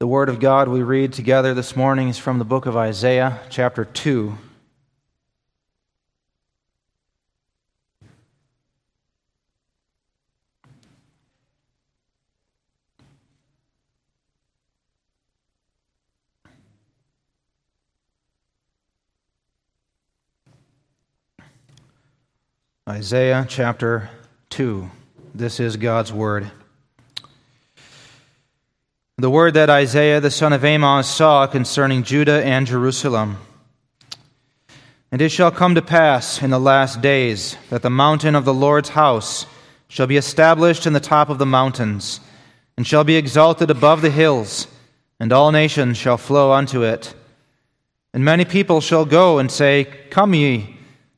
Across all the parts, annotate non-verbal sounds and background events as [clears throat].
The Word of God we read together this morning is from the book of Isaiah, chapter 2. Isaiah chapter 2. This is God's Word. The word that Isaiah the son of Amos saw concerning Judah and Jerusalem. And it shall come to pass in the last days that the mountain of the Lord's house shall be established in the top of the mountains, and shall be exalted above the hills, and all nations shall flow unto it. And many people shall go and say, Come ye,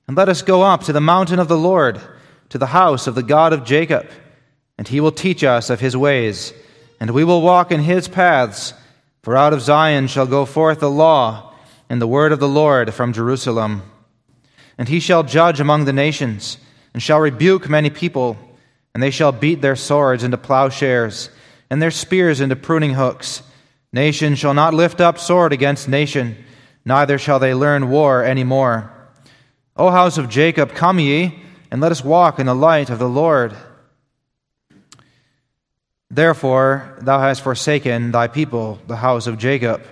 and let us go up to the mountain of the Lord, to the house of the God of Jacob, and he will teach us of his ways and we will walk in his paths. For out of Zion shall go forth the law and the word of the Lord from Jerusalem. And he shall judge among the nations, and shall rebuke many people, and they shall beat their swords into plowshares, and their spears into pruning hooks. Nation shall not lift up sword against nation, neither shall they learn war any more. O house of Jacob, come ye, and let us walk in the light of the Lord. Therefore, thou hast forsaken thy people, the house of Jacob,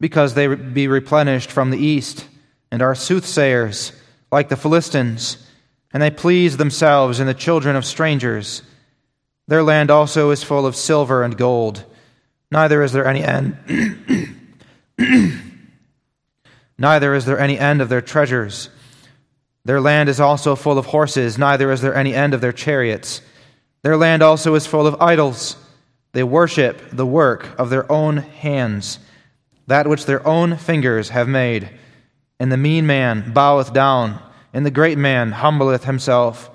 because they be replenished from the east, and are soothsayers, like the Philistines, and they please themselves in the children of strangers. Their land also is full of silver and gold, neither is there any end. [clears throat] neither is there any end of their treasures. Their land is also full of horses, neither is there any end of their chariots. Their land also is full of idols. They worship the work of their own hands, that which their own fingers have made. And the mean man boweth down, and the great man humbleth himself.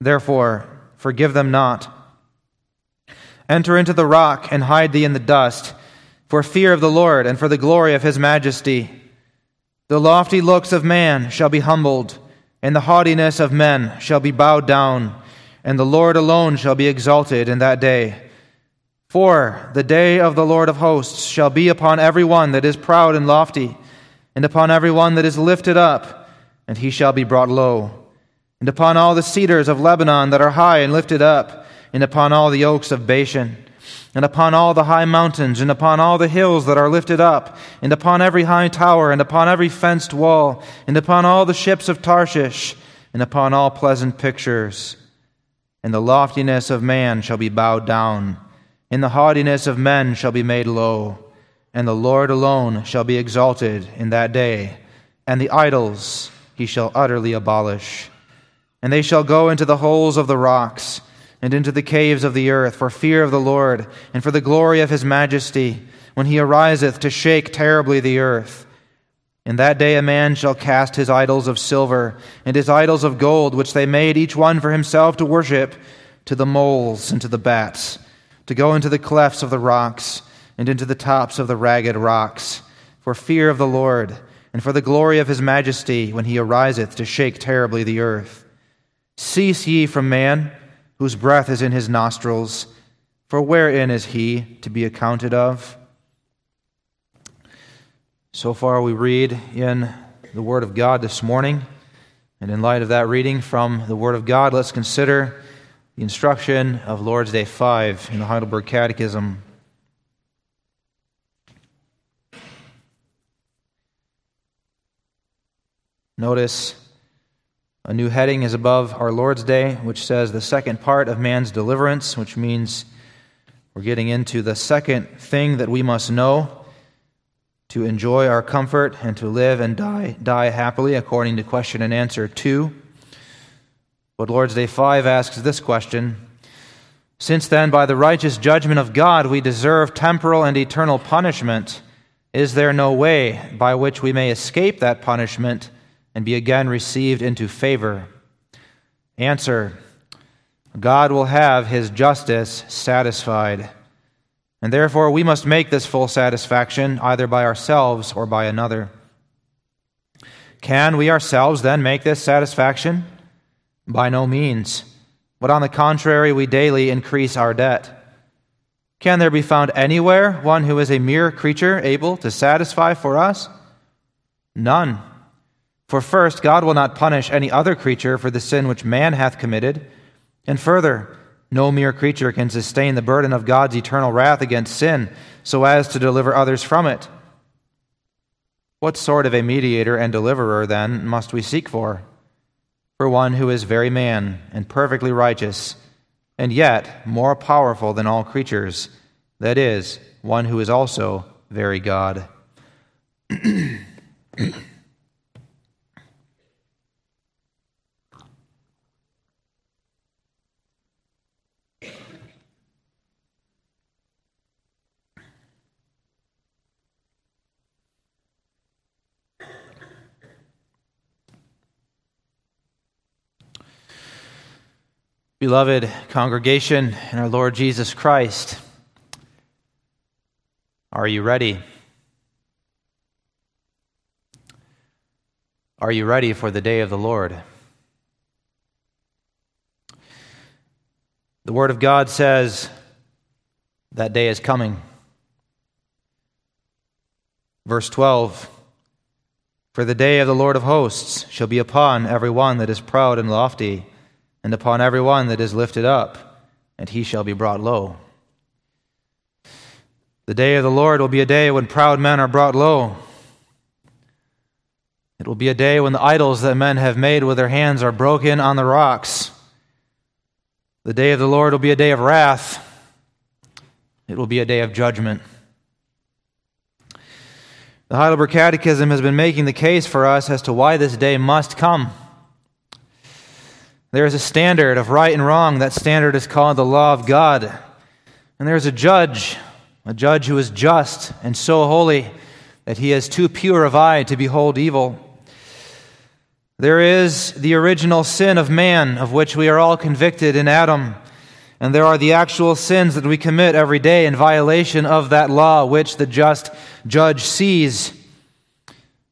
Therefore, forgive them not. Enter into the rock and hide thee in the dust, for fear of the Lord and for the glory of his majesty. The lofty looks of man shall be humbled, and the haughtiness of men shall be bowed down and the Lord alone shall be exalted in that day. For the day of the Lord of hosts shall be upon every one that is proud and lofty, and upon every one that is lifted up, and he shall be brought low. And upon all the cedars of Lebanon that are high and lifted up, and upon all the oaks of Bashan, and upon all the high mountains, and upon all the hills that are lifted up, and upon every high tower, and upon every fenced wall, and upon all the ships of Tarshish, and upon all pleasant pictures and the loftiness of man shall be bowed down, and the haughtiness of men shall be made low, and the Lord alone shall be exalted in that day, and the idols he shall utterly abolish. And they shall go into the holes of the rocks, and into the caves of the earth, for fear of the Lord, and for the glory of his majesty, when he ariseth to shake terribly the earth. In that day a man shall cast his idols of silver and his idols of gold, which they made each one for himself to worship, to the moles and to the bats, to go into the clefts of the rocks and into the tops of the ragged rocks, for fear of the Lord and for the glory of his majesty when he ariseth to shake terribly the earth. Cease ye from man, whose breath is in his nostrils, for wherein is he to be accounted of? So far, we read in the Word of God this morning. And in light of that reading from the Word of God, let's consider the instruction of Lord's Day 5 in the Heidelberg Catechism. Notice a new heading is above our Lord's Day, which says the second part of man's deliverance, which means we're getting into the second thing that we must know to enjoy our comfort and to live and die, die happily, according to question and answer 2. But Lord's Day 5 asks this question Since then, by the righteous judgment of God, we deserve temporal and eternal punishment, is there no way by which we may escape that punishment and be again received into favor? Answer God will have his justice satisfied. And therefore, we must make this full satisfaction either by ourselves or by another. Can we ourselves then make this satisfaction? By no means. But on the contrary, we daily increase our debt. Can there be found anywhere one who is a mere creature able to satisfy for us? None. For first, God will not punish any other creature for the sin which man hath committed. And further, no mere creature can sustain the burden of God's eternal wrath against sin so as to deliver others from it. What sort of a mediator and deliverer, then, must we seek for? For one who is very man and perfectly righteous and yet more powerful than all creatures, that is, one who is also very God. [clears throat] Beloved congregation in our Lord Jesus Christ, are you ready? Are you ready for the day of the Lord? The Word of God says that day is coming. Verse 12 For the day of the Lord of hosts shall be upon every one that is proud and lofty and upon every one that is lifted up, and he shall be brought low. The day of the Lord will be a day when proud men are brought low. It will be a day when the idols that men have made with their hands are broken on the rocks. The day of the Lord will be a day of wrath. It will be a day of judgment. The Heidelberg Catechism has been making the case for us as to why this day must come. There is a standard of right and wrong. That standard is called the law of God. And there is a judge, a judge who is just and so holy that he is too pure of eye to behold evil. There is the original sin of man, of which we are all convicted in Adam. And there are the actual sins that we commit every day in violation of that law which the just judge sees.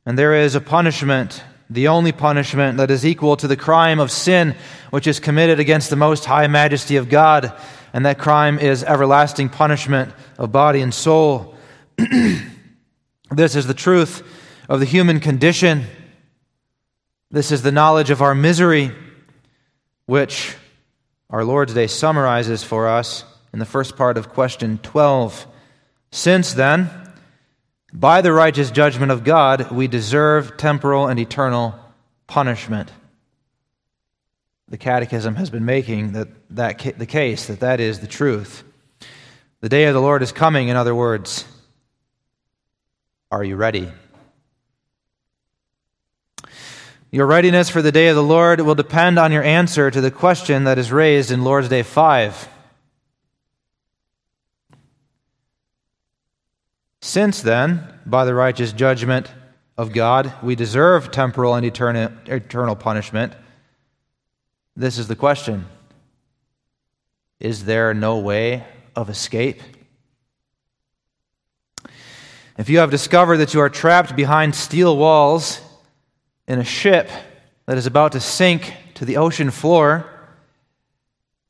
And there is a punishment the only punishment that is equal to the crime of sin which is committed against the most high majesty of God, and that crime is everlasting punishment of body and soul. [clears throat] this is the truth of the human condition. This is the knowledge of our misery, which our Lord's Day summarizes for us in the first part of question 12. Since then, by the righteous judgment of God, we deserve temporal and eternal punishment. The Catechism has been making that, that ca- the case that that is the truth. The day of the Lord is coming, in other words. Are you ready? Your readiness for the day of the Lord will depend on your answer to the question that is raised in Lord's Day 5. Since then, by the righteous judgment of God, we deserve temporal and eternal punishment, this is the question. Is there no way of escape? If you have discovered that you are trapped behind steel walls in a ship that is about to sink to the ocean floor,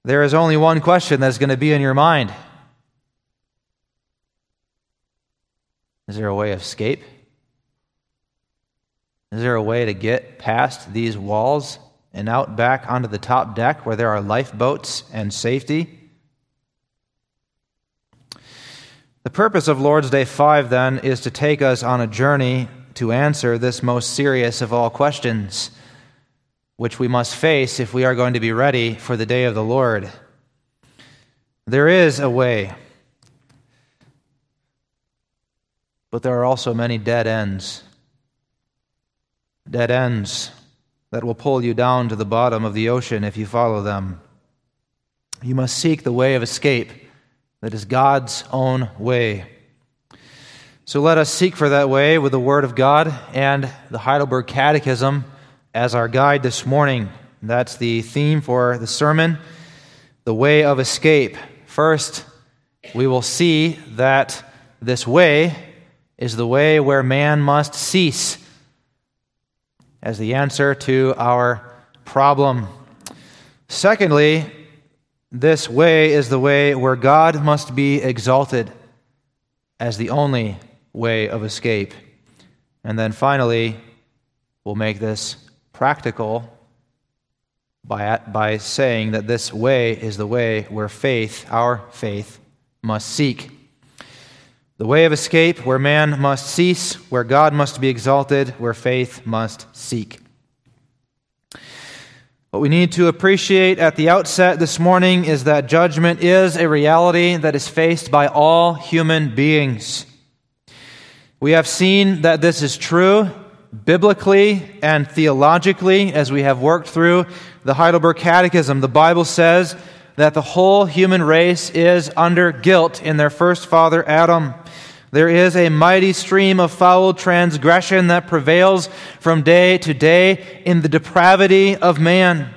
there is only one question that is going to be in your mind Is there a way of escape? Is there a way to get past these walls and out back onto the top deck where there are lifeboats and safety? The purpose of Lord's Day 5, then, is to take us on a journey to answer this most serious of all questions, which we must face if we are going to be ready for the day of the Lord. There is a way. But there are also many dead ends. Dead ends that will pull you down to the bottom of the ocean if you follow them. You must seek the way of escape that is God's own way. So let us seek for that way with the Word of God and the Heidelberg Catechism as our guide this morning. That's the theme for the sermon the way of escape. First, we will see that this way is the way where man must cease as the answer to our problem. Secondly, This way is the way where God must be exalted as the only way of escape. And then finally, we'll make this practical by, by saying that this way is the way where faith, our faith, must seek. The way of escape where man must cease, where God must be exalted, where faith must seek. What we need to appreciate at the outset this morning is that judgment is a reality that is faced by all human beings. We have seen that this is true biblically and theologically as we have worked through the Heidelberg Catechism. The Bible says that the whole human race is under guilt in their first father, Adam. There is a mighty stream of foul transgression that prevails from day to day in the depravity of man.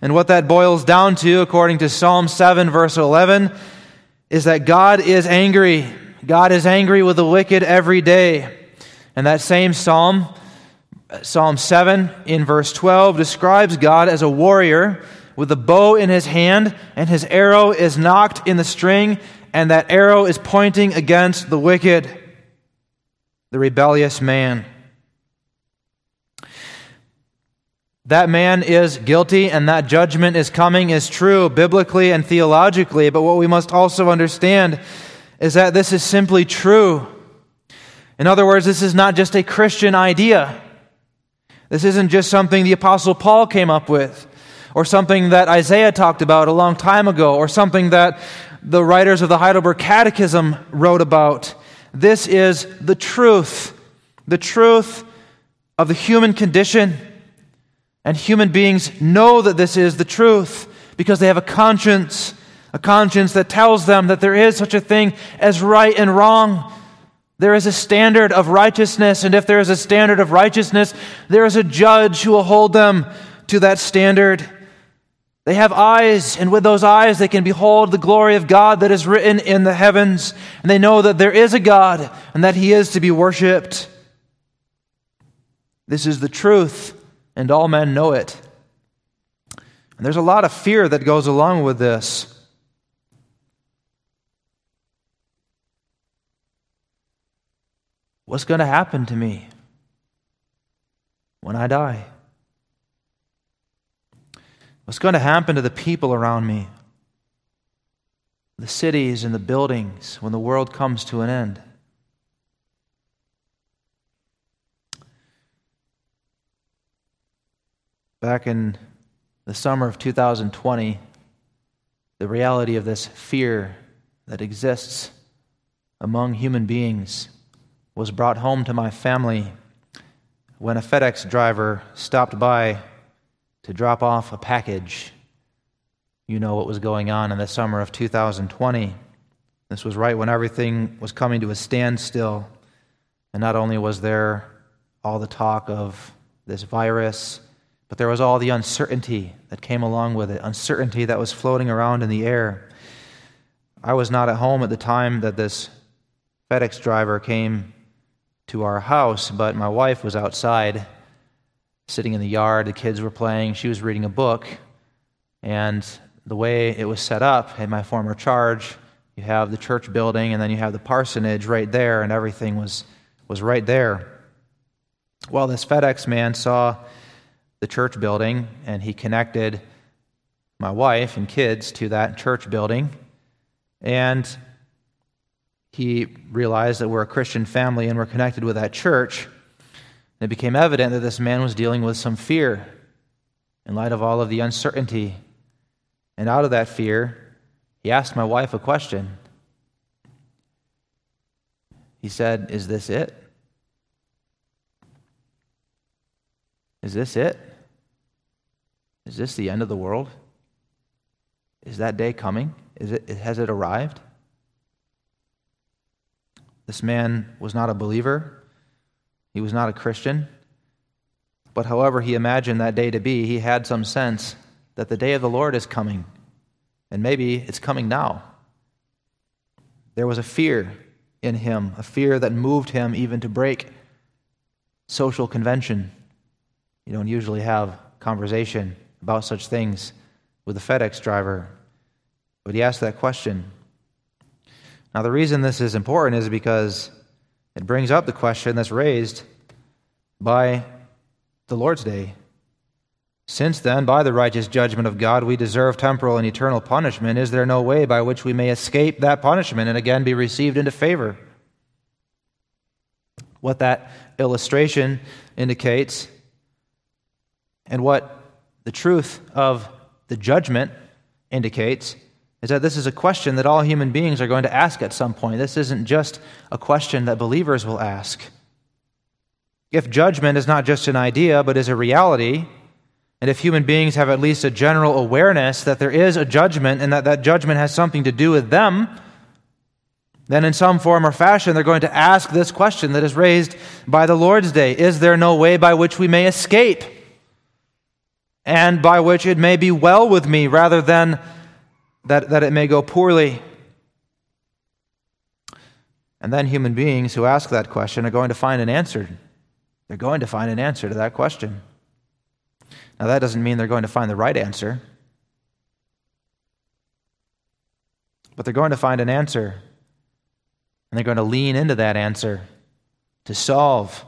And what that boils down to, according to Psalm 7, verse 11, is that God is angry. God is angry with the wicked every day. And that same psalm, Psalm 7, in verse 12, describes God as a warrior with a bow in his hand, and his arrow is nocked in the string, and that arrow is pointing against the wicked, the rebellious man. That man is guilty and that judgment is coming is true biblically and theologically, but what we must also understand is that this is simply true. In other words, this is not just a Christian idea. This isn't just something the Apostle Paul came up with, or something that Isaiah talked about a long time ago, or something that the writers of the Heidelberg Catechism wrote about. This is the truth, the truth of the human condition. And human beings know that this is the truth because they have a conscience, a conscience that tells them that there is such a thing as right and wrong. There is a standard of righteousness, and if there is a standard of righteousness, there is a judge who will hold them to that standard. They have eyes, and with those eyes, they can behold the glory of God that is written in the heavens. And they know that there is a God and that He is to be worshiped. This is the truth, and all men know it. And there's a lot of fear that goes along with this. What's going to happen to me when I die? What's going to happen to the people around me? The cities and the buildings when the world comes to an end? Back in the summer of 2020, the reality of this fear that exists among human beings was brought home to my family when a FedEx driver stopped by to drop off a package. You know what was going on in the summer of 2020. This was right when everything was coming to a standstill. And not only was there all the talk of this virus, but there was all the uncertainty that came along with it, uncertainty that was floating around in the air. I was not at home at the time that this FedEx driver came to our house, but my wife was outside sitting in the yard. The kids were playing. She was reading a book. And the way it was set up in my former charge, you have the church building and then you have the parsonage right there, and everything was, was right there. Well, this FedEx man saw the church building and he connected my wife and kids to that church building. And he realized that we're a Christian family and we're connected with that church. It became evident that this man was dealing with some fear in light of all of the uncertainty. And out of that fear, he asked my wife a question. He said, Is this it? Is this it? Is this the end of the world? Is that day coming? Is it, has it arrived? This man was not a believer. He was not a Christian. But however he imagined that day to be, he had some sense that the day of the Lord is coming. And maybe it's coming now. There was a fear in him, a fear that moved him even to break social convention. You don't usually have conversation about such things with a FedEx driver. but he asked that question? Now, the reason this is important is because it brings up the question that's raised by the Lord's Day. Since then, by the righteous judgment of God, we deserve temporal and eternal punishment, is there no way by which we may escape that punishment and again be received into favor? What that illustration indicates and what the truth of the judgment indicates is that this is a question that all human beings are going to ask at some point. This isn't just a question that believers will ask. If judgment is not just an idea, but is a reality, and if human beings have at least a general awareness that there is a judgment and that that judgment has something to do with them, then in some form or fashion they're going to ask this question that is raised by the Lord's Day Is there no way by which we may escape? And by which it may be well with me rather than that, that it may go poorly. And then human beings who ask that question are going to find an answer. They're going to find an answer to that question. Now, that doesn't mean they're going to find the right answer, but they're going to find an answer, and they're going to lean into that answer to solve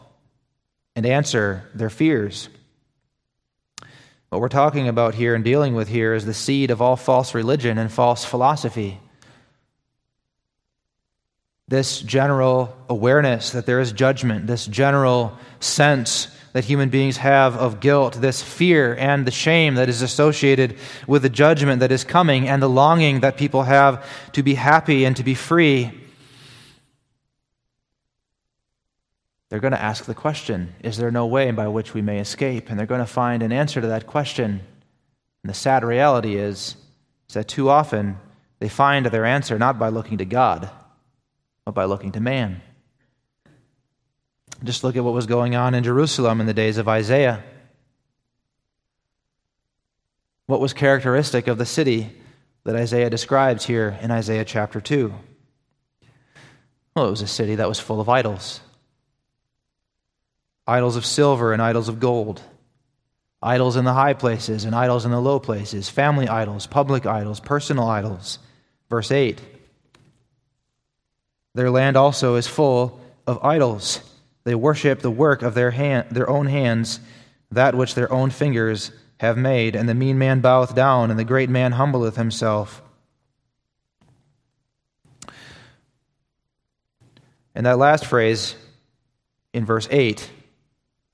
and answer their fears. What we're talking about here and dealing with here is the seed of all false religion and false philosophy. This general awareness that there is judgment, this general sense that human beings have of guilt, this fear and the shame that is associated with the judgment that is coming, and the longing that people have to be happy and to be free. They're going to ask the question Is there no way by which we may escape? And they're going to find an answer to that question. And the sad reality is, is that too often they find their answer not by looking to God, but by looking to man. Just look at what was going on in Jerusalem in the days of Isaiah. What was characteristic of the city that Isaiah describes here in Isaiah chapter 2? Well, it was a city that was full of idols idols of silver and idols of gold, idols in the high places and idols in the low places, family idols, public idols, personal idols. Verse 8 Their land also is full of idols. They worship the work of their, hand, their own hands, that which their own fingers have made. And the mean man boweth down, and the great man humbleth himself. And that last phrase in verse 8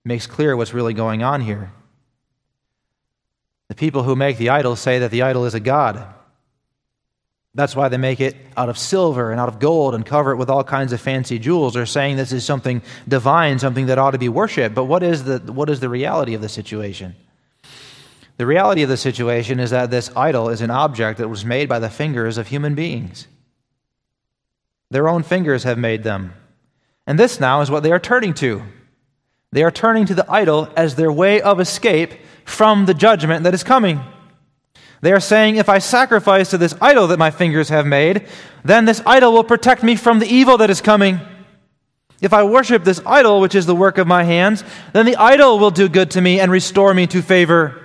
makes clear what's really going on here. The people who make the idol say that the idol is a god. That's why they make it out of silver and out of gold and cover it with all kinds of fancy jewels. They're saying this is something divine, something that ought to be worshiped. But what is the, what is the reality of the situation? The reality of the situation is that this idol is an object that was made by the fingers of human beings. Their own fingers have made them. And this now is what they are turning to. They are turning to the idol as their way of escape from the judgment that is coming. They are saying, if I sacrifice to this idol that my fingers have made, then this idol will protect me from the evil that is coming. If I worship this idol, which is the work of my hands, then the idol will do good to me and restore me to favor.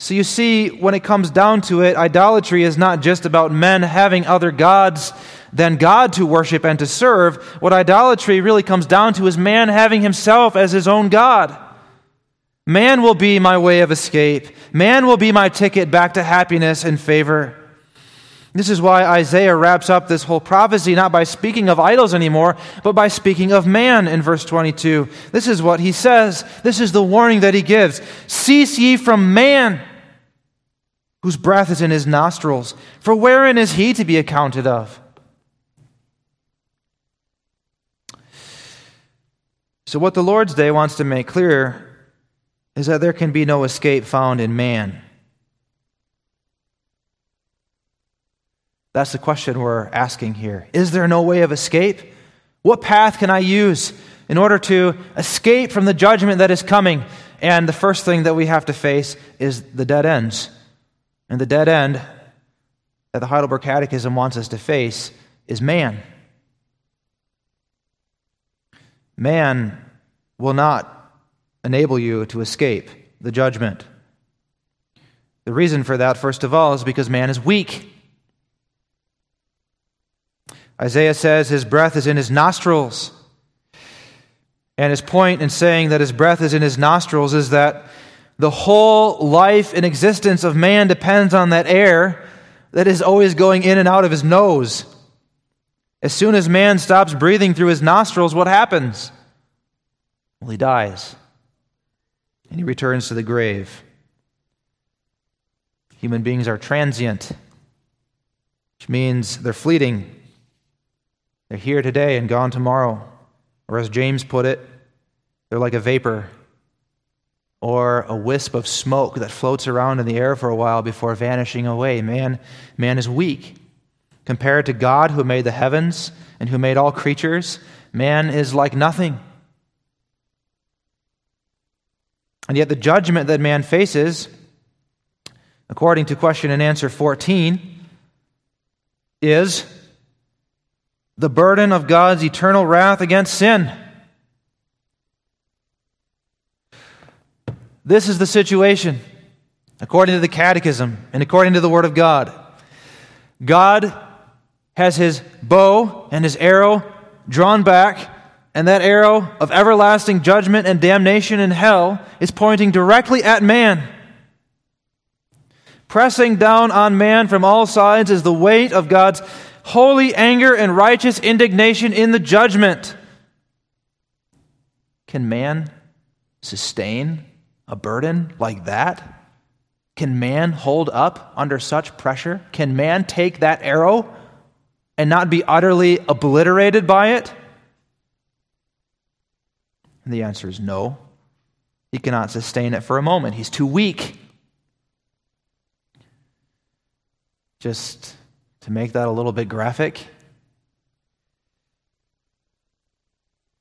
So you see, when it comes down to it, idolatry is not just about men having other gods than God to worship and to serve. What idolatry really comes down to is man having himself as his own God. Man will be my way of escape. Man will be my ticket back to happiness and favor. This is why Isaiah wraps up this whole prophecy not by speaking of idols anymore, but by speaking of man in verse 22. This is what he says. This is the warning that he gives Cease ye from man, whose breath is in his nostrils, for wherein is he to be accounted of? So, what the Lord's Day wants to make clear is that there can be no escape found in man. That's the question we're asking here. Is there no way of escape? What path can I use in order to escape from the judgment that is coming? And the first thing that we have to face is the dead ends. And the dead end that the Heidelberg Catechism wants us to face is man. Man will not enable you to escape the judgment. The reason for that, first of all, is because man is weak. Isaiah says his breath is in his nostrils. And his point in saying that his breath is in his nostrils is that the whole life and existence of man depends on that air that is always going in and out of his nose. As soon as man stops breathing through his nostrils, what happens? Well, he dies. And he returns to the grave. Human beings are transient, which means they're fleeting. They're here today and gone tomorrow. Or as James put it, they're like a vapor or a wisp of smoke that floats around in the air for a while before vanishing away. Man, man is weak. Compared to God, who made the heavens and who made all creatures, man is like nothing. And yet, the judgment that man faces, according to question and answer 14, is the burden of God's eternal wrath against sin. This is the situation, according to the Catechism and according to the Word of God. God has his bow and his arrow drawn back, and that arrow of everlasting judgment and damnation in hell is pointing directly at man. Pressing down on man from all sides is the weight of God's holy anger and righteous indignation in the judgment. Can man sustain a burden like that? Can man hold up under such pressure? Can man take that arrow and not be utterly obliterated by it? And the answer is no. He cannot sustain it for a moment. He's too weak. Just to make that a little bit graphic,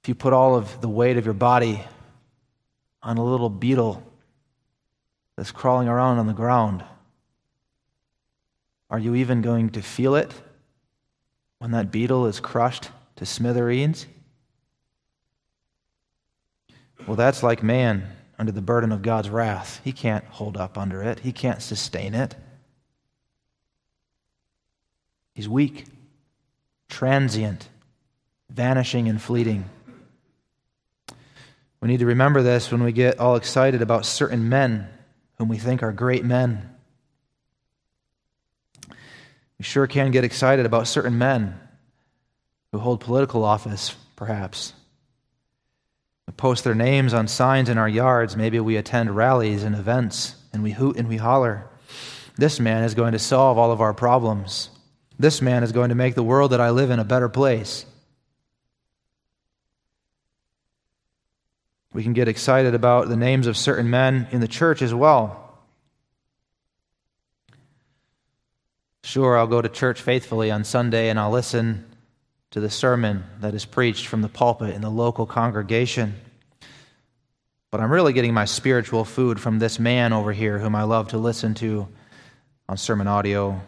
if you put all of the weight of your body on a little beetle that's crawling around on the ground, are you even going to feel it when that beetle is crushed to smithereens? Well, that's like man under the burden of God's wrath. He can't hold up under it, he can't sustain it. He's weak, transient, vanishing, and fleeting. We need to remember this when we get all excited about certain men whom we think are great men. Sure can get excited about certain men who hold political office, perhaps. We post their names on signs in our yards. Maybe we attend rallies and events and we hoot and we holler. This man is going to solve all of our problems. This man is going to make the world that I live in a better place. We can get excited about the names of certain men in the church as well. Sure, I'll go to church faithfully on Sunday and I'll listen to the sermon that is preached from the pulpit in the local congregation. But I'm really getting my spiritual food from this man over here whom I love to listen to on sermon audio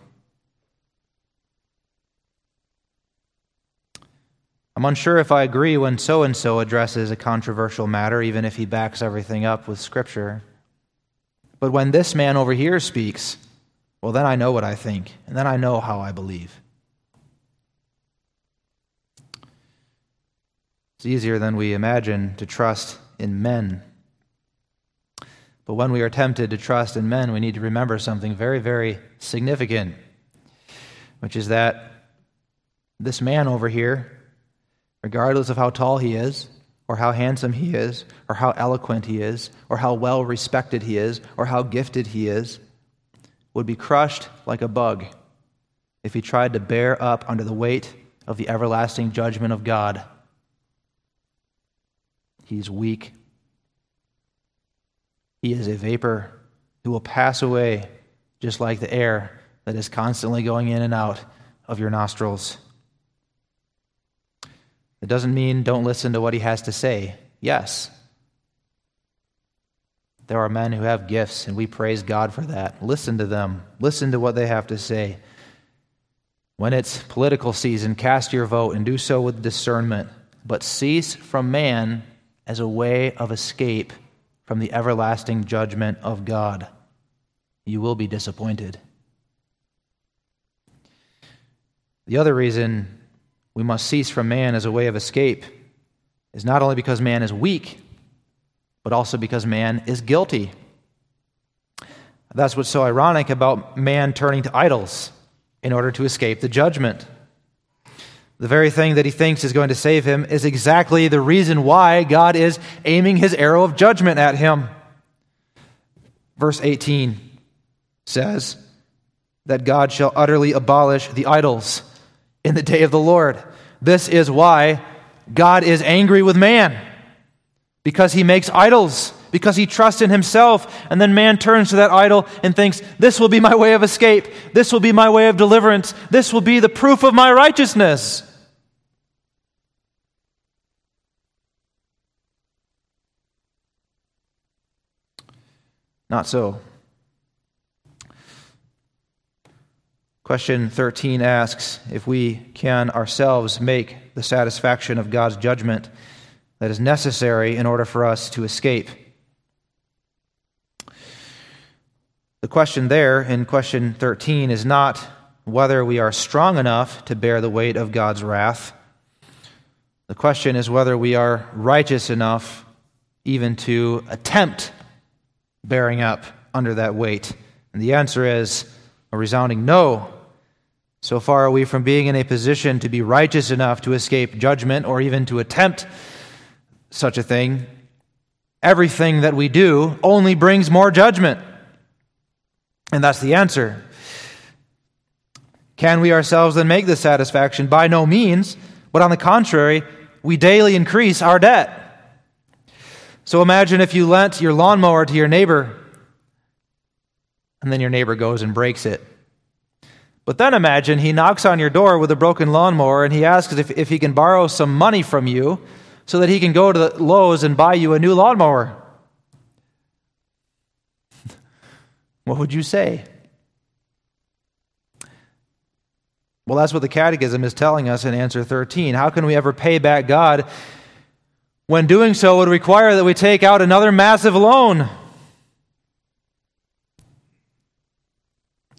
I'm unsure if I agree when so and so addresses a controversial matter, even if he backs everything up with Scripture. But when this man over here speaks, well, then I know what I think, and then I know how I believe. It's easier than we imagine to trust in men. But when we are tempted to trust in men, we need to remember something very, very significant, which is that this man over here regardless of how tall he is, or how handsome he is, or how eloquent he is, or how well respected he is, or how gifted he is, would be crushed like a bug if he tried to bear up under the weight of the everlasting judgment of God. He's weak. He is a vapor who will pass away just like the air that is constantly going in and out of your nostrils. It doesn't mean don't listen to what he has to say. Yes. There are men who have gifts, and we praise God for that. Listen to them, listen to what they have to say. When it's political season, cast your vote and do so with discernment, but cease from man as a way of escape from the everlasting judgment of God. you will be disappointed. The other reason we must cease from man as a way of escape is not only because man is weak, but also because man is guilty. That's what's so ironic about man turning to idols in order to escape the judgment. The very thing that he thinks is going to save him is exactly the reason why God is aiming his arrow of judgment at him. Verse 18 says that God shall utterly abolish the idols in the day of the Lord. This is why God is angry with man, because he makes idols, because he trusts in himself, and then man turns to that idol and thinks, This will be my way of escape, this will be my way of deliverance, this will be the proof of my righteousness. Not so. Question 13 asks if we can ourselves make the satisfaction of God's judgment that is necessary in order for us to escape. The question there in question 13 is not whether we are strong enough to bear the weight of God's wrath. The question is whether we are righteous enough even to attempt bearing up under that weight. And the answer is a resounding no. So far are we from being in a position to be righteous enough to escape judgment or even to attempt such a thing. Everything that we do only brings more judgment. And that's the answer. Can we ourselves then make this satisfaction? By no means, but on the contrary, we daily increase our debt. So imagine if you lent your lawnmower to your neighbor, and then your neighbor goes and breaks it. But then imagine he knocks on your door with a broken lawnmower and he asks if, if he can borrow some money from you so that he can go to the Lowe's and buy you a new lawnmower. [laughs] what would you say? Well, that's what the Catechism is telling us in answer 13. How can we ever pay back God when doing so would require that we take out another massive loan?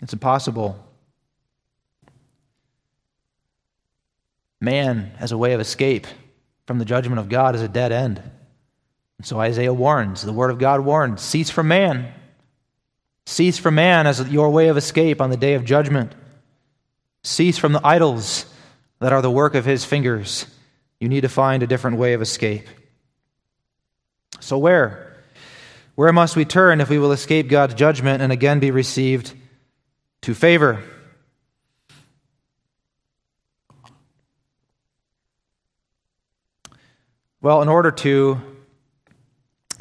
It's impossible. man as a way of escape from the judgment of God is a dead end. And so Isaiah warns, the word of God warns, cease from man. Cease from man as your way of escape on the day of judgment. Cease from the idols that are the work of his fingers. You need to find a different way of escape. So, where? Where must we turn if we will escape God's judgment and again be received to favor? Well, in order to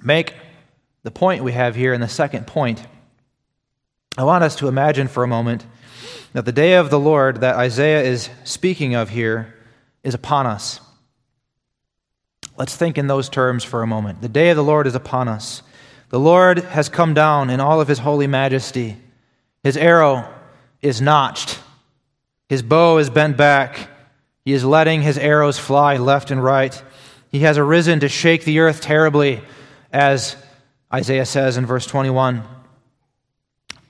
make the point we have here in the second point, I want us to imagine for a moment that the day of the Lord that Isaiah is speaking of here is upon us. Let's think in those terms for a moment. The day of the Lord is upon us. The Lord has come down in all of his holy majesty. His arrow is notched, his bow is bent back. He is letting his arrows fly left and right. He has arisen to shake the earth terribly, as Isaiah says in verse 21.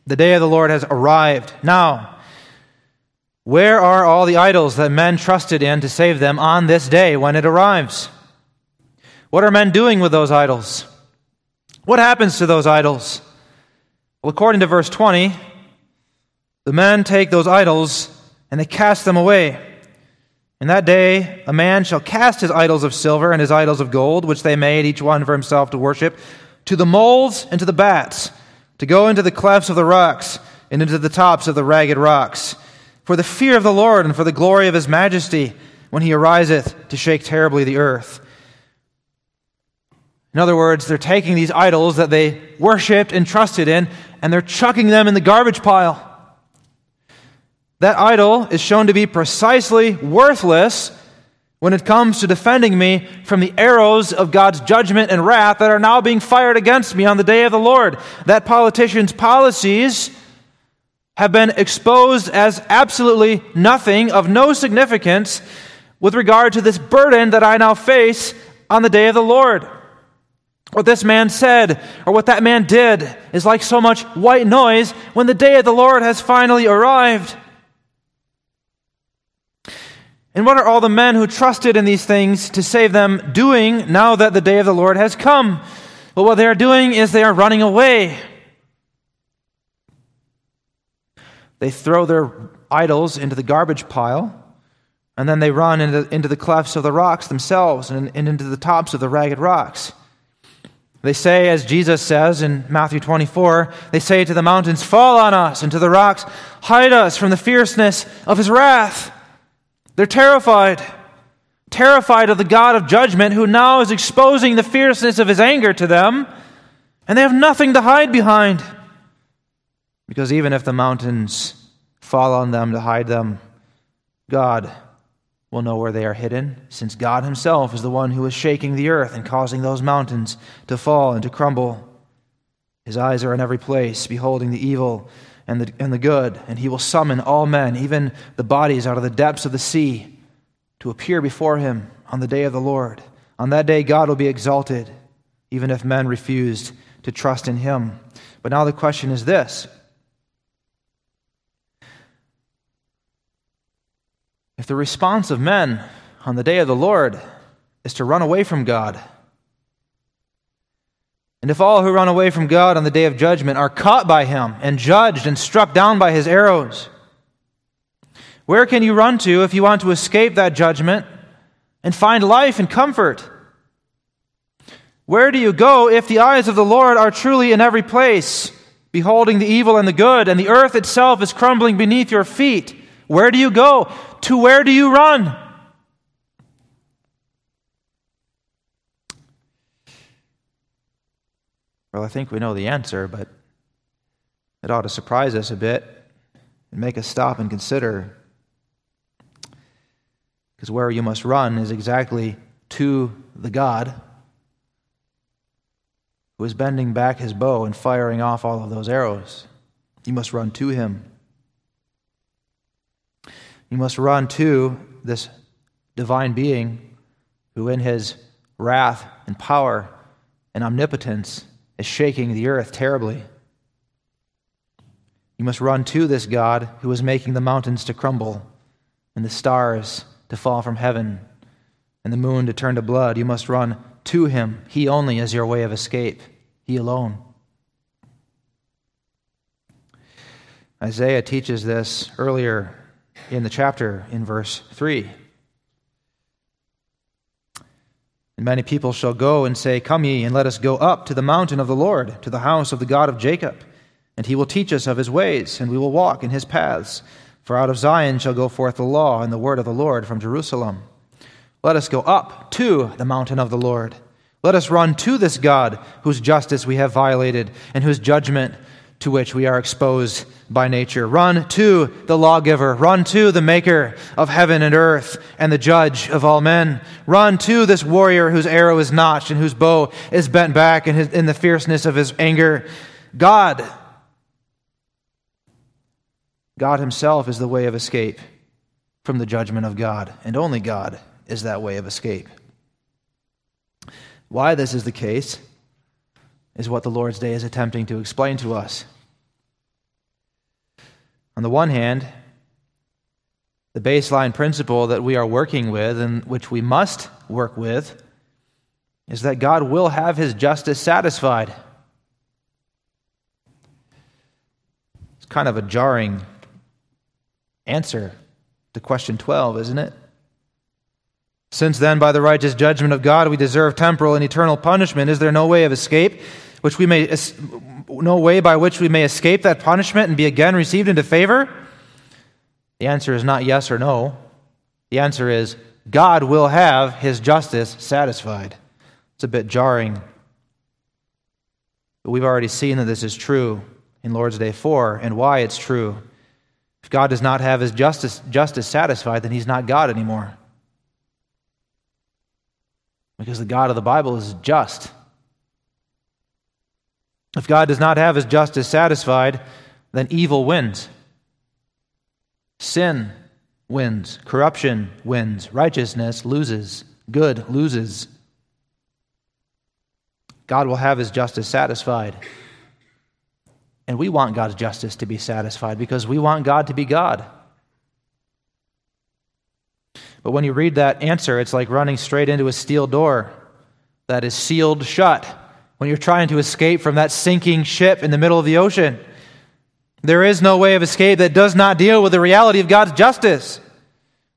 The day of the Lord has arrived. Now, where are all the idols that men trusted in to save them on this day when it arrives? What are men doing with those idols? What happens to those idols? Well, according to verse 20, the men take those idols and they cast them away. In that day, a man shall cast his idols of silver and his idols of gold, which they made, each one for himself to worship, to the moles and to the bats, to go into the clefts of the rocks and into the tops of the ragged rocks, for the fear of the Lord and for the glory of his majesty, when he ariseth to shake terribly the earth. In other words, they're taking these idols that they worshiped and trusted in, and they're chucking them in the garbage pile. That idol is shown to be precisely worthless when it comes to defending me from the arrows of God's judgment and wrath that are now being fired against me on the day of the Lord. That politician's policies have been exposed as absolutely nothing of no significance with regard to this burden that I now face on the day of the Lord. What this man said or what that man did is like so much white noise when the day of the Lord has finally arrived. And what are all the men who trusted in these things to save them doing now that the day of the Lord has come? Well, what they are doing is they are running away. They throw their idols into the garbage pile, and then they run into, into the clefts of the rocks themselves and, and into the tops of the ragged rocks. They say, as Jesus says in Matthew 24, they say to the mountains, Fall on us, and to the rocks, Hide us from the fierceness of his wrath. They're terrified, terrified of the God of judgment who now is exposing the fierceness of his anger to them, and they have nothing to hide behind. Because even if the mountains fall on them to hide them, God will know where they are hidden, since God Himself is the one who is shaking the earth and causing those mountains to fall and to crumble. His eyes are in every place, beholding the evil and the, and the good, and He will summon all men, even the bodies out of the depths of the sea, to appear before Him on the day of the Lord. On that day, God will be exalted, even if men refused to trust in Him. But now the question is this If the response of men on the day of the Lord is to run away from God, and if all who run away from God on the day of judgment are caught by him and judged and struck down by his arrows, where can you run to if you want to escape that judgment and find life and comfort? Where do you go if the eyes of the Lord are truly in every place, beholding the evil and the good, and the earth itself is crumbling beneath your feet? Where do you go? To where do you run? Well, I think we know the answer, but it ought to surprise us a bit and make us stop and consider. Because where you must run is exactly to the God who is bending back his bow and firing off all of those arrows. You must run to him. You must run to this divine being who, in his wrath and power and omnipotence, is shaking the earth terribly. You must run to this God who is making the mountains to crumble and the stars to fall from heaven and the moon to turn to blood. You must run to him. He only is your way of escape, he alone. Isaiah teaches this earlier in the chapter in verse 3. And many people shall go and say, Come ye, and let us go up to the mountain of the Lord, to the house of the God of Jacob. And he will teach us of his ways, and we will walk in his paths. For out of Zion shall go forth the law and the word of the Lord from Jerusalem. Let us go up to the mountain of the Lord. Let us run to this God whose justice we have violated and whose judgment to which we are exposed by nature. Run to the lawgiver. Run to the maker of heaven and earth and the judge of all men. Run to this warrior whose arrow is nocked and whose bow is bent back in, his, in the fierceness of his anger. God. God himself is the way of escape from the judgment of God, and only God is that way of escape. Why this is the case is what the Lord's Day is attempting to explain to us. On the one hand, the baseline principle that we are working with and which we must work with is that God will have his justice satisfied. It's kind of a jarring answer to question 12, isn't it? Since then, by the righteous judgment of God, we deserve temporal and eternal punishment, is there no way of escape? Which we may no way by which we may escape that punishment and be again received into favor? The answer is not yes or no. The answer is God will have his justice satisfied. It's a bit jarring. But we've already seen that this is true in Lord's Day 4 and why it's true. If God does not have his justice, justice satisfied, then he's not God anymore. Because the God of the Bible is just. If God does not have his justice satisfied, then evil wins. Sin wins. Corruption wins. Righteousness loses. Good loses. God will have his justice satisfied. And we want God's justice to be satisfied because we want God to be God. But when you read that answer, it's like running straight into a steel door that is sealed shut when you're trying to escape from that sinking ship in the middle of the ocean. There is no way of escape that does not deal with the reality of God's justice.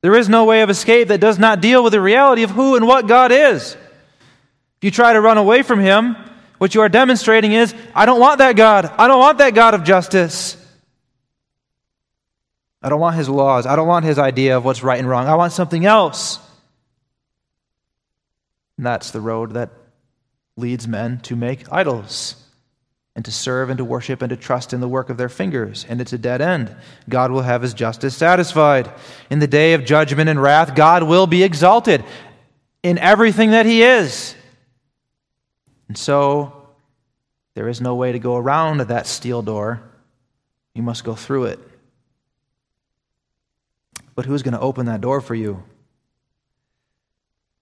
There is no way of escape that does not deal with the reality of who and what God is. If you try to run away from Him, what you are demonstrating is, I don't want that God. I don't want that God of justice. I don't want His laws. I don't want His idea of what's right and wrong. I want something else. And that's the road that leads men to make idols and to serve and to worship and to trust in the work of their fingers. And it's a dead end. God will have his justice satisfied. In the day of judgment and wrath, God will be exalted in everything that he is. And so, there is no way to go around that steel door. You must go through it. But who's going to open that door for you?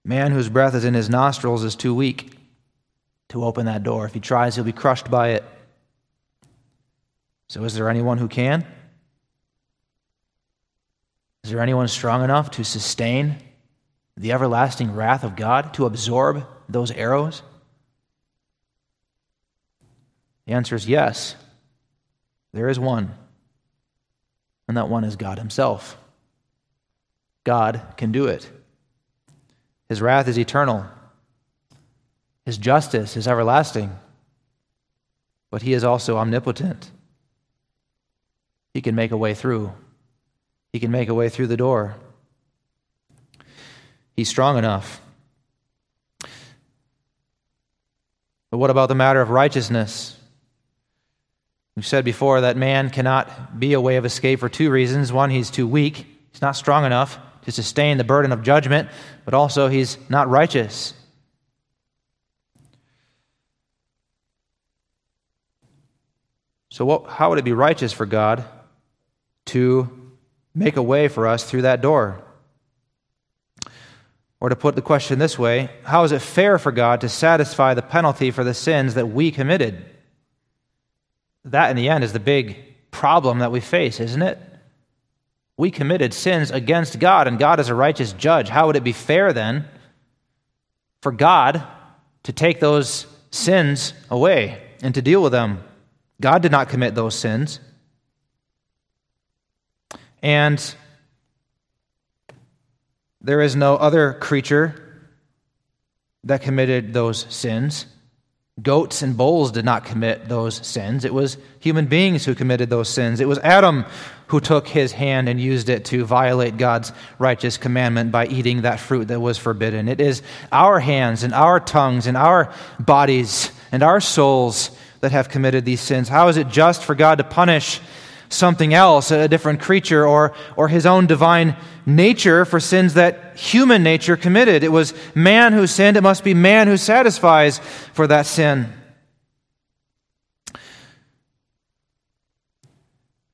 Man whose breath is in his nostrils is too weak to open that door. If he tries, he'll be crushed by it. So, is there anyone who can? Is there anyone strong enough to sustain the everlasting wrath of God, to absorb those arrows? The answer is yes. There is one. And that one is God Himself. God can do it. His wrath is eternal. His justice is everlasting, but He is also omnipotent. He can make a way through, He can make a way through the door. He's strong enough. But what about the matter of righteousness? We've said before that man cannot be a way of escape for two reasons. One, he's too weak, he's not strong enough to sustain the burden of judgment, but also he's not righteous. So, what, how would it be righteous for God to make a way for us through that door? Or to put the question this way, how is it fair for God to satisfy the penalty for the sins that we committed? That, in the end, is the big problem that we face, isn't it? We committed sins against God, and God is a righteous judge. How would it be fair then for God to take those sins away and to deal with them? God did not commit those sins. And there is no other creature that committed those sins. Goats and bulls did not commit those sins. It was human beings who committed those sins. It was Adam who took his hand and used it to violate God's righteous commandment by eating that fruit that was forbidden. It is our hands and our tongues and our bodies and our souls that have committed these sins? How is it just for God to punish something else, a different creature, or, or his own divine nature for sins that human nature committed? It was man who sinned, it must be man who satisfies for that sin.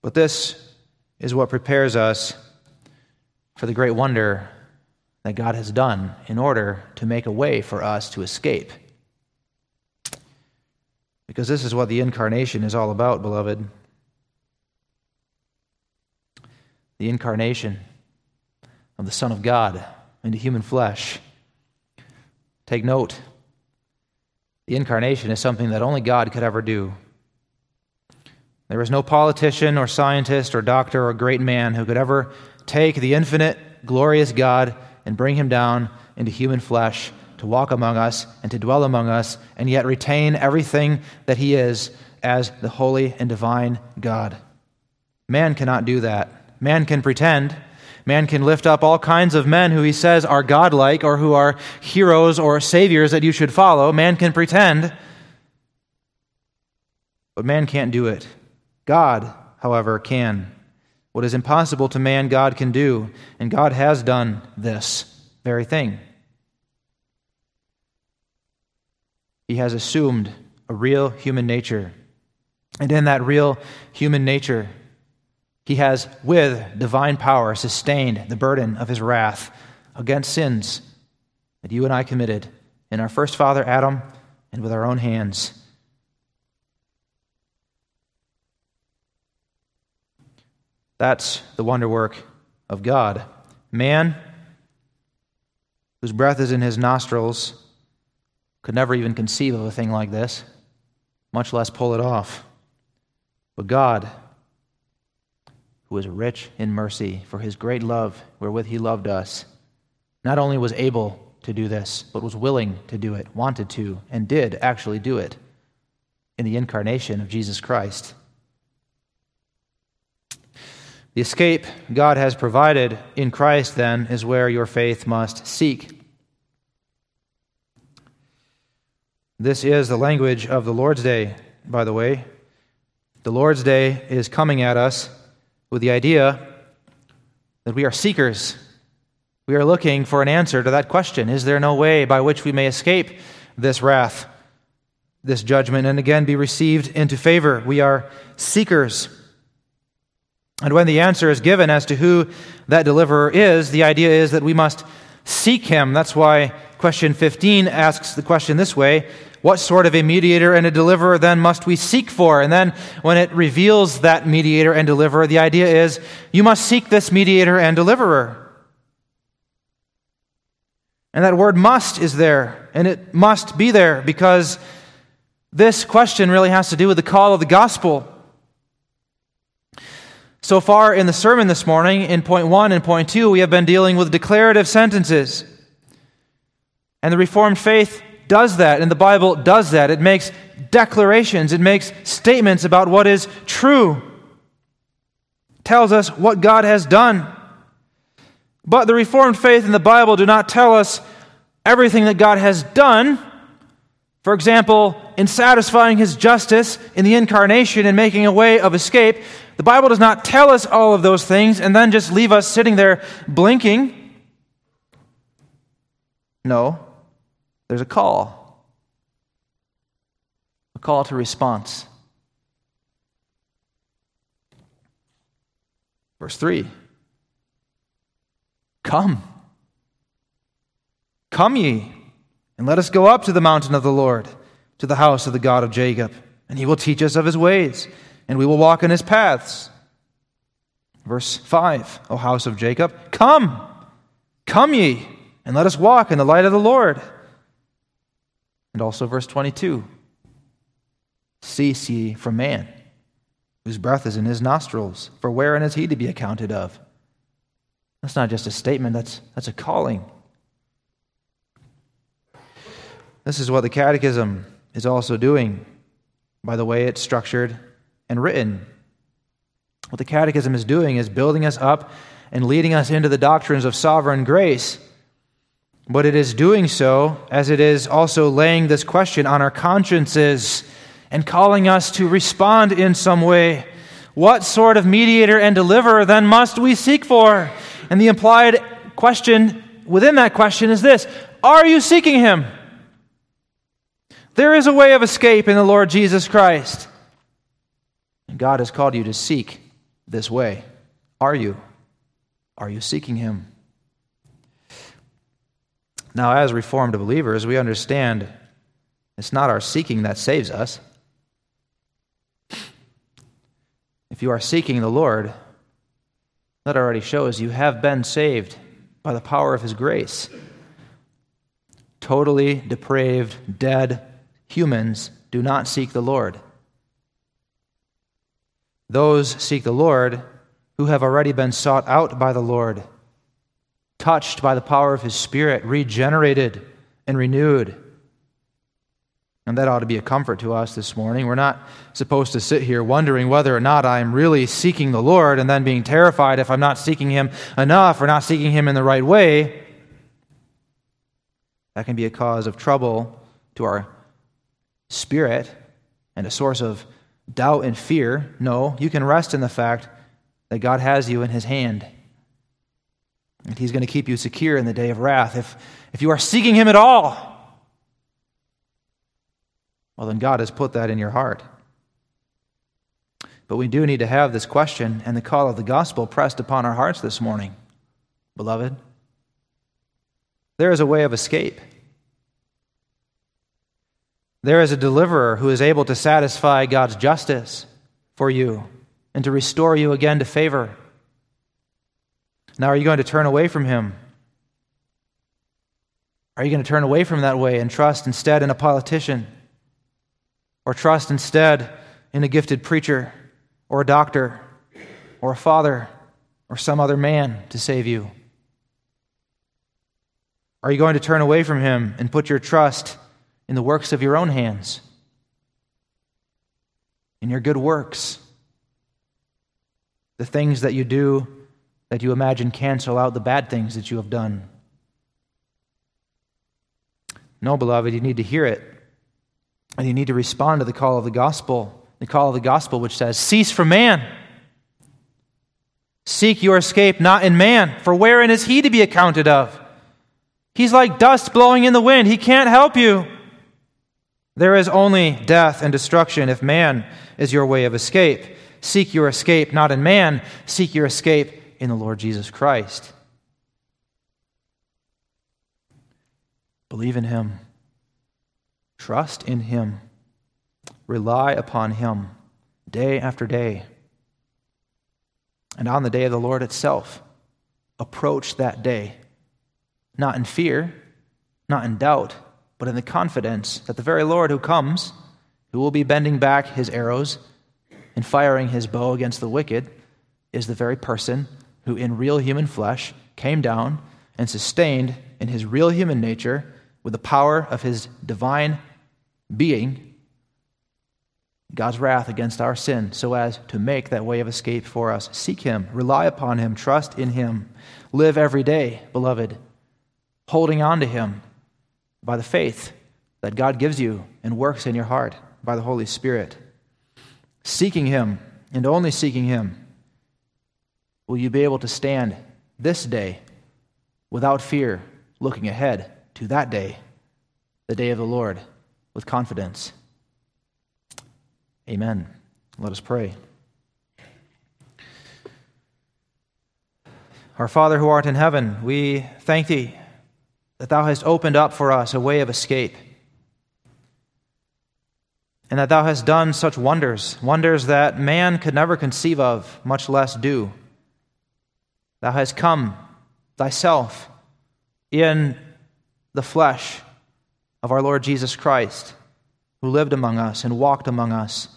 But this is what prepares us for the great wonder that God has done in order to make a way for us to escape. Because this is what the incarnation is all about, beloved. The incarnation of the Son of God into human flesh. Take note. The incarnation is something that only God could ever do. There is no politician or scientist or doctor or great man who could ever take the infinite, glorious God and bring him down into human flesh to walk among us and to dwell among us, and yet retain everything that he is as the holy and divine God. Man cannot do that. Man can pretend. Man can lift up all kinds of men who he says are godlike or who are heroes or saviors that you should follow. Man can pretend. But man can't do it. God, however, can. What is impossible to man, God can do. And God has done this very thing. He has assumed a real human nature. And in that real human nature, he has, with divine power, sustained the burden of his wrath against sins that you and I committed in our first father, Adam, and with our own hands. That's the wonder work of God. Man, whose breath is in his nostrils, could never even conceive of a thing like this, much less pull it off. But God, who is rich in mercy for his great love wherewith he loved us, not only was able to do this, but was willing to do it, wanted to, and did actually do it in the incarnation of Jesus Christ. The escape God has provided in Christ, then, is where your faith must seek. This is the language of the Lord's Day, by the way. The Lord's Day is coming at us with the idea that we are seekers. We are looking for an answer to that question Is there no way by which we may escape this wrath, this judgment, and again be received into favor? We are seekers. And when the answer is given as to who that deliverer is, the idea is that we must seek him. That's why question 15 asks the question this way What sort of a mediator and a deliverer then must we seek for? And then when it reveals that mediator and deliverer, the idea is you must seek this mediator and deliverer. And that word must is there, and it must be there because this question really has to do with the call of the gospel. So far in the sermon this morning, in point one and point two, we have been dealing with declarative sentences. And the Reformed faith does that, and the Bible does that. It makes declarations, it makes statements about what is true, it tells us what God has done. But the Reformed faith and the Bible do not tell us everything that God has done. For example, in satisfying his justice in the incarnation and making a way of escape, the Bible does not tell us all of those things and then just leave us sitting there blinking. No, there's a call, a call to response. Verse 3 Come, come ye, and let us go up to the mountain of the Lord, to the house of the God of Jacob, and he will teach us of his ways and we will walk in his paths. Verse 5, O house of Jacob, come, come ye, and let us walk in the light of the Lord. And also verse 22, cease ye from man, whose breath is in his nostrils, for wherein is he to be accounted of? That's not just a statement, that's, that's a calling. This is what the Catechism is also doing by the way it's structured and written. What the Catechism is doing is building us up and leading us into the doctrines of sovereign grace. But it is doing so as it is also laying this question on our consciences and calling us to respond in some way. What sort of mediator and deliverer then must we seek for? And the implied question within that question is this Are you seeking him? There is a way of escape in the Lord Jesus Christ. And God has called you to seek this way. Are you? Are you seeking Him? Now, as Reformed believers, we understand it's not our seeking that saves us. If you are seeking the Lord, that already shows you have been saved by the power of His grace. Totally depraved, dead humans do not seek the Lord. Those seek the Lord who have already been sought out by the Lord, touched by the power of His Spirit, regenerated and renewed. And that ought to be a comfort to us this morning. We're not supposed to sit here wondering whether or not I'm really seeking the Lord and then being terrified if I'm not seeking Him enough or not seeking Him in the right way. That can be a cause of trouble to our spirit and a source of doubt and fear. No, you can rest in the fact that God has you in his hand. And he's going to keep you secure in the day of wrath. If, if you are seeking him at all, well, then God has put that in your heart. But we do need to have this question and the call of the gospel pressed upon our hearts this morning, beloved. There is a way of escape. There is a deliverer who is able to satisfy God's justice for you and to restore you again to favor. Now, are you going to turn away from him? Are you going to turn away from that way and trust instead in a politician? Or trust instead in a gifted preacher or a doctor or a father or some other man to save you? Are you going to turn away from him and put your trust in the works of your own hands? In your good works? The things that you do that you imagine cancel out the bad things that you have done? No, beloved, you need to hear it. And you need to respond to the call of the gospel. The call of the gospel, which says, Cease from man. Seek your escape not in man, for wherein is he to be accounted of? He's like dust blowing in the wind. He can't help you. There is only death and destruction if man is your way of escape. Seek your escape not in man, seek your escape in the Lord Jesus Christ. Believe in him. Trust in him. Rely upon him day after day. And on the day of the Lord itself, approach that day, not in fear, not in doubt, but in the confidence that the very Lord who comes, who will be bending back his arrows and firing his bow against the wicked, is the very person who, in real human flesh, came down and sustained in his real human nature with the power of his divine being God's wrath against our sin so as to make that way of escape for us. Seek him, rely upon him, trust in him. Live every day, beloved, holding on to him by the faith that God gives you and works in your heart by the Holy Spirit. Seeking him and only seeking him will you be able to stand this day without fear, looking ahead to that day, the day of the Lord, with confidence. Amen. Let us pray. Our Father who art in heaven, we thank thee that thou hast opened up for us a way of escape, and that thou hast done such wonders, wonders that man could never conceive of, much less do. Thou hast come thyself in the flesh of our Lord Jesus Christ, who lived among us and walked among us,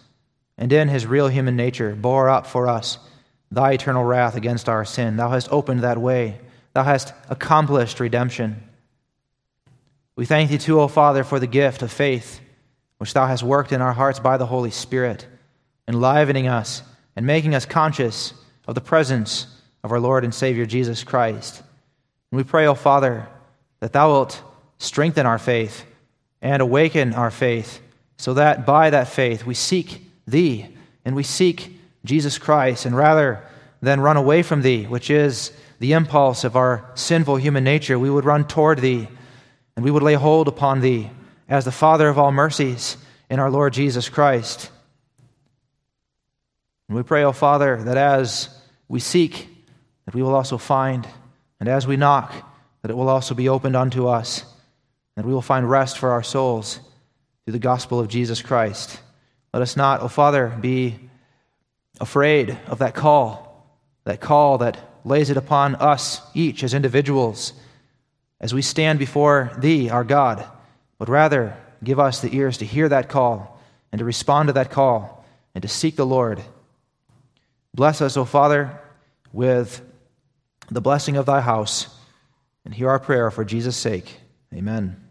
and in his real human nature bore up for us thy eternal wrath against our sin. Thou hast opened that way. Thou hast accomplished redemption. We thank thee too, O Father, for the gift of faith, which thou hast worked in our hearts by the Holy Spirit, enlivening us and making us conscious of the presence of our Lord and Savior Jesus Christ. And we pray, O Father, that thou wilt strengthen our faith and awaken our faith, so that by that faith we seek thee and we seek Jesus Christ, and rather than run away from thee, which is the impulse of our sinful human nature, we would run toward thee and we would lay hold upon thee as the Father of all mercies in our Lord Jesus Christ. And we pray, O Father, that as we seek, that we will also find, and as we knock, that it will also be opened unto us that we will find rest for our souls through the gospel of Jesus Christ. Let us not, O oh Father, be afraid of that call, that call that lays it upon us each as individuals as we stand before Thee, our God, but rather give us the ears to hear that call and to respond to that call and to seek the Lord. Bless us, O Father, with the blessing of Thy house, and hear our prayer for Jesus' sake. Amen.